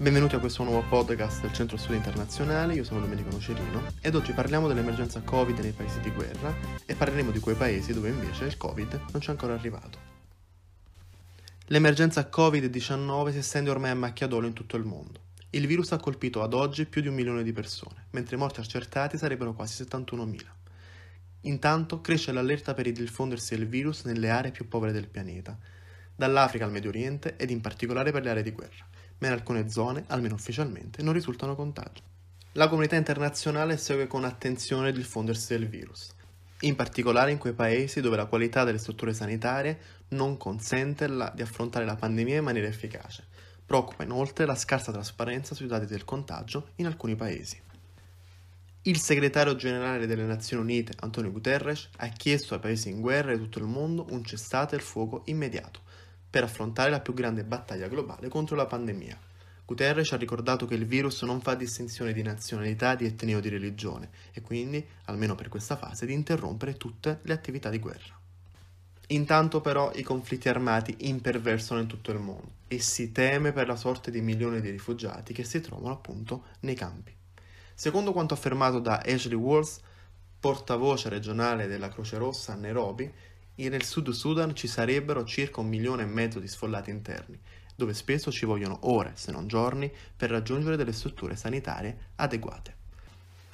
Benvenuti a questo nuovo podcast del Centro Studi Internazionali, io sono Domenico Nocerino ed oggi parliamo dell'emergenza Covid nei paesi di guerra e parleremo di quei paesi dove invece il Covid non c'è ancora arrivato. L'emergenza Covid-19 si estende ormai a macchia d'olio in tutto il mondo. Il virus ha colpito ad oggi più di un milione di persone, mentre i morti accertati sarebbero quasi 71.000. Intanto cresce l'allerta per il diffondersi del virus nelle aree più povere del pianeta, dall'Africa al Medio Oriente ed in particolare per le aree di guerra ma in alcune zone, almeno ufficialmente, non risultano contagi. La comunità internazionale segue con attenzione il diffondersi del virus, in particolare in quei paesi dove la qualità delle strutture sanitarie non consente la, di affrontare la pandemia in maniera efficace. Preoccupa inoltre la scarsa trasparenza sui dati del contagio in alcuni paesi. Il segretario generale delle Nazioni Unite, Antonio Guterres, ha chiesto ai paesi in guerra di tutto il mondo un cessate il fuoco immediato per affrontare la più grande battaglia globale contro la pandemia. Guterres ha ricordato che il virus non fa distinzione di nazionalità, di etnia o di religione e quindi, almeno per questa fase, di interrompere tutte le attività di guerra. Intanto però i conflitti armati imperversano in tutto il mondo e si teme per la sorte di milioni di rifugiati che si trovano appunto nei campi. Secondo quanto affermato da Ashley Walls, portavoce regionale della Croce Rossa a Nairobi, nel Sud Sudan ci sarebbero circa un milione e mezzo di sfollati interni, dove spesso ci vogliono ore, se non giorni, per raggiungere delle strutture sanitarie adeguate.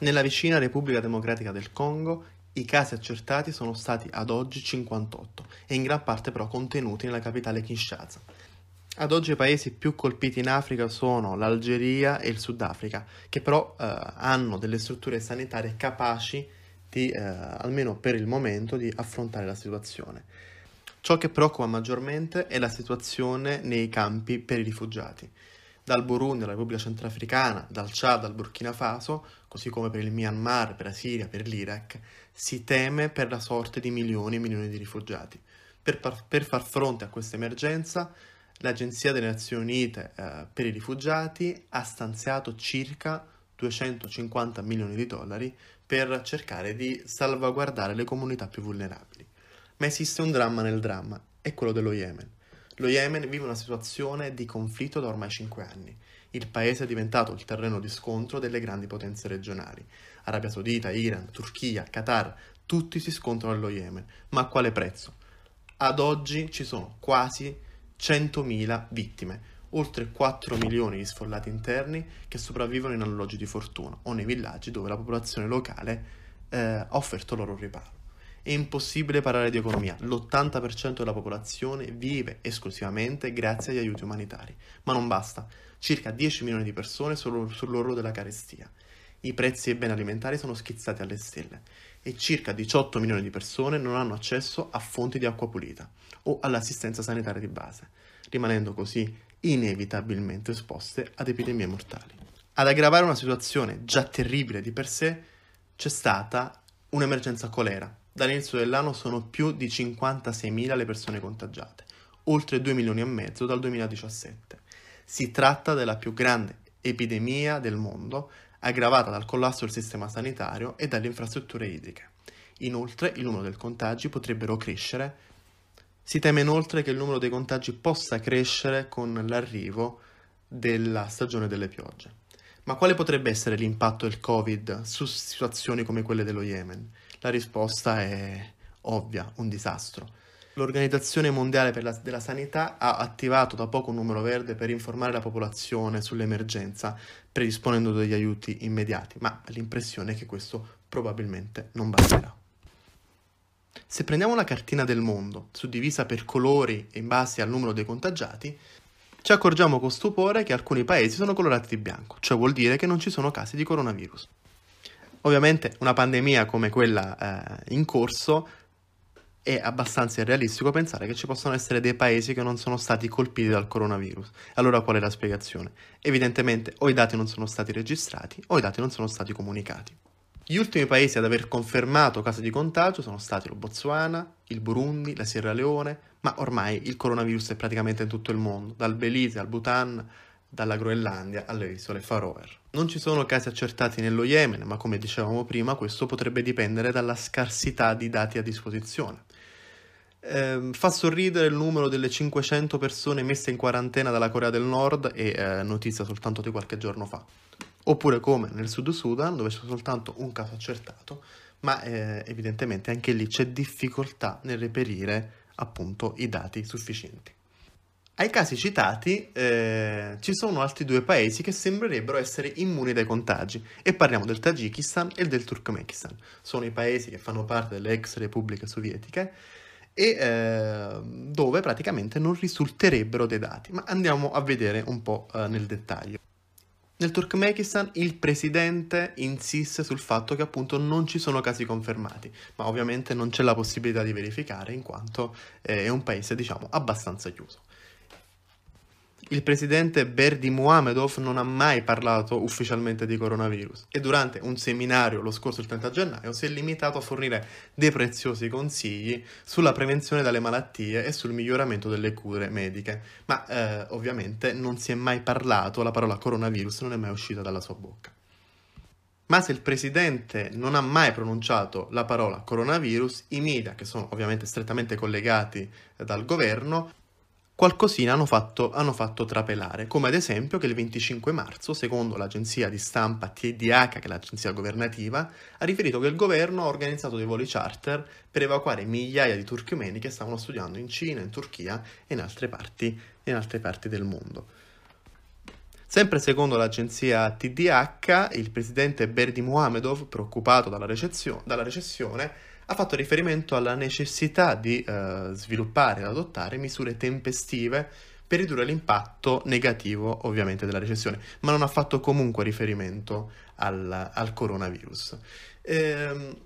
Nella vicina Repubblica Democratica del Congo i casi accertati sono stati ad oggi 58 e in gran parte però contenuti nella capitale Kinshasa. Ad oggi i paesi più colpiti in Africa sono l'Algeria e il Sudafrica, che però eh, hanno delle strutture sanitarie capaci di, eh, almeno per il momento, di affrontare la situazione. Ciò che preoccupa maggiormente è la situazione nei campi per i rifugiati. Dal Burundi alla Repubblica Centrafricana, dal Chad al Burkina Faso, così come per il Myanmar, per la Siria, per l'Iraq, si teme per la sorte di milioni e milioni di rifugiati. Per, par- per far fronte a questa emergenza, l'Agenzia delle Nazioni Unite eh, per i rifugiati ha stanziato circa 250 milioni di dollari per cercare di salvaguardare le comunità più vulnerabili. Ma esiste un dramma nel dramma, è quello dello Yemen. Lo Yemen vive una situazione di conflitto da ormai 5 anni. Il paese è diventato il terreno di scontro delle grandi potenze regionali. Arabia Saudita, Iran, Turchia, Qatar, tutti si scontrano nello Yemen. Ma a quale prezzo? Ad oggi ci sono quasi 100.000 vittime, oltre 4 milioni di sfollati interni che sopravvivono in alloggi di fortuna o nei villaggi dove la popolazione locale eh, ha offerto loro riparo. È impossibile parlare di economia, l'80% della popolazione vive esclusivamente grazie agli aiuti umanitari, ma non basta, circa 10 milioni di persone sono sull'orlo della carestia. I prezzi dei beni alimentari sono schizzati alle stelle e circa 18 milioni di persone non hanno accesso a fonti di acqua pulita o all'assistenza sanitaria di base, rimanendo così inevitabilmente esposte ad epidemie mortali. Ad aggravare una situazione già terribile di per sé c'è stata un'emergenza colera. Dall'inizio dell'anno sono più di 56.000 le persone contagiate, oltre 2 milioni e mezzo dal 2017. Si tratta della più grande epidemia del mondo, aggravata dal collasso del sistema sanitario e dalle infrastrutture idriche. Inoltre il numero dei contagi potrebbero crescere si teme inoltre che il numero dei contagi possa crescere con l'arrivo della stagione delle piogge. Ma quale potrebbe essere l'impatto del Covid su situazioni come quelle dello Yemen? La risposta è ovvia, un disastro. L'Organizzazione Mondiale la, della Sanità ha attivato da poco un numero verde per informare la popolazione sull'emergenza, predisponendo degli aiuti immediati, ma l'impressione è che questo probabilmente non basterà. Se prendiamo la cartina del mondo, suddivisa per colori in base al numero dei contagiati, ci accorgiamo con stupore che alcuni paesi sono colorati di bianco, cioè vuol dire che non ci sono casi di coronavirus. Ovviamente una pandemia come quella eh, in corso è abbastanza irrealistico pensare che ci possano essere dei paesi che non sono stati colpiti dal coronavirus. Allora qual è la spiegazione? Evidentemente o i dati non sono stati registrati o i dati non sono stati comunicati. Gli ultimi paesi ad aver confermato casi di contagio sono stati il Botswana, il Burundi, la Sierra Leone, ma ormai il coronavirus è praticamente in tutto il mondo, dal Belize al Bhutan, dalla Groenlandia alle isole Faroe. Non ci sono casi accertati nello Yemen, ma come dicevamo prima, questo potrebbe dipendere dalla scarsità di dati a disposizione. Eh, fa sorridere il numero delle 500 persone messe in quarantena dalla Corea del Nord e eh, notizia soltanto di qualche giorno fa. Oppure come nel Sud Sudan, dove c'è soltanto un caso accertato, ma eh, evidentemente anche lì c'è difficoltà nel reperire appunto i dati sufficienti. Ai casi citati eh, ci sono altri due paesi che sembrerebbero essere immuni dai contagi e parliamo del Tagikistan e del Turkmenistan. Sono i paesi che fanno parte delle ex repubbliche sovietiche e eh, dove praticamente non risulterebbero dei dati, ma andiamo a vedere un po' eh, nel dettaglio. Nel Turkmenistan il presidente insiste sul fatto che appunto non ci sono casi confermati, ma ovviamente non c'è la possibilità di verificare in quanto eh, è un paese diciamo abbastanza chiuso. Il presidente Berdi Muhamedov non ha mai parlato ufficialmente di coronavirus e durante un seminario lo scorso il 30 gennaio si è limitato a fornire dei preziosi consigli sulla prevenzione dalle malattie e sul miglioramento delle cure mediche, ma eh, ovviamente non si è mai parlato, la parola coronavirus non è mai uscita dalla sua bocca. Ma se il presidente non ha mai pronunciato la parola coronavirus, i media, che sono ovviamente strettamente collegati dal governo, qualcosina hanno fatto, hanno fatto, trapelare, come ad esempio che il 25 marzo, secondo l'agenzia di stampa TDH, che è l'agenzia governativa, ha riferito che il governo ha organizzato dei voli charter per evacuare migliaia di turchimeni che stavano studiando in Cina, in Turchia e in altre parti, in altre parti del mondo. Sempre secondo l'agenzia TDH, il presidente Berdi Muhamedov, preoccupato dalla, dalla recessione, ha fatto riferimento alla necessità di eh, sviluppare ed adottare misure tempestive per ridurre l'impatto negativo ovviamente della recessione, ma non ha fatto comunque riferimento al, al coronavirus. Ehm,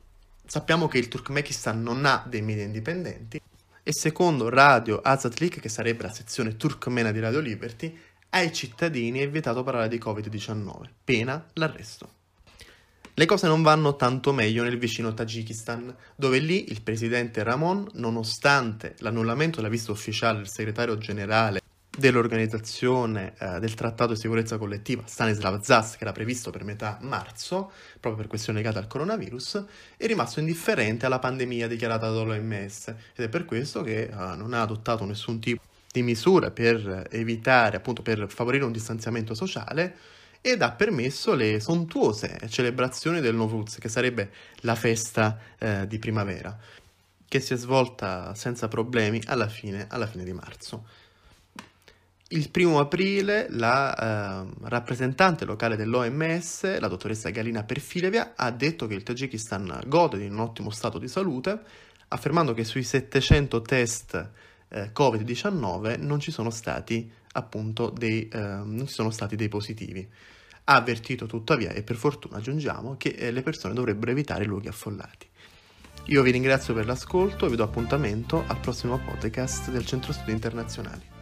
sappiamo che il Turkmenistan non ha dei media indipendenti e secondo Radio Azatlik, che sarebbe la sezione turkmena di Radio Liberty, ai cittadini è vietato parlare di Covid-19, pena l'arresto. Le cose non vanno tanto meglio nel vicino Tagikistan, dove lì il presidente Ramon, nonostante l'annullamento della vista ufficiale del segretario generale dell'organizzazione eh, del trattato di sicurezza collettiva Stanislav Zas, che era previsto per metà marzo, proprio per questioni legate al coronavirus, è rimasto indifferente alla pandemia dichiarata dall'OMS ed è per questo che eh, non ha adottato nessun tipo di misure per evitare, appunto per favorire un distanziamento sociale ed ha permesso le sontuose celebrazioni del Novuz, che sarebbe la festa eh, di primavera, che si è svolta senza problemi alla fine, alla fine di marzo. Il primo aprile la eh, rappresentante locale dell'OMS, la dottoressa Galina Perfilevia, ha detto che il Tagikistan gode di un ottimo stato di salute, affermando che sui 700 test eh, Covid-19 non ci sono stati appunto dei, eh, non ci sono stati dei positivi. Ha avvertito tuttavia, e per fortuna aggiungiamo, che eh, le persone dovrebbero evitare i luoghi affollati. Io vi ringrazio per l'ascolto e vi do appuntamento al prossimo podcast del Centro Studi Internazionali.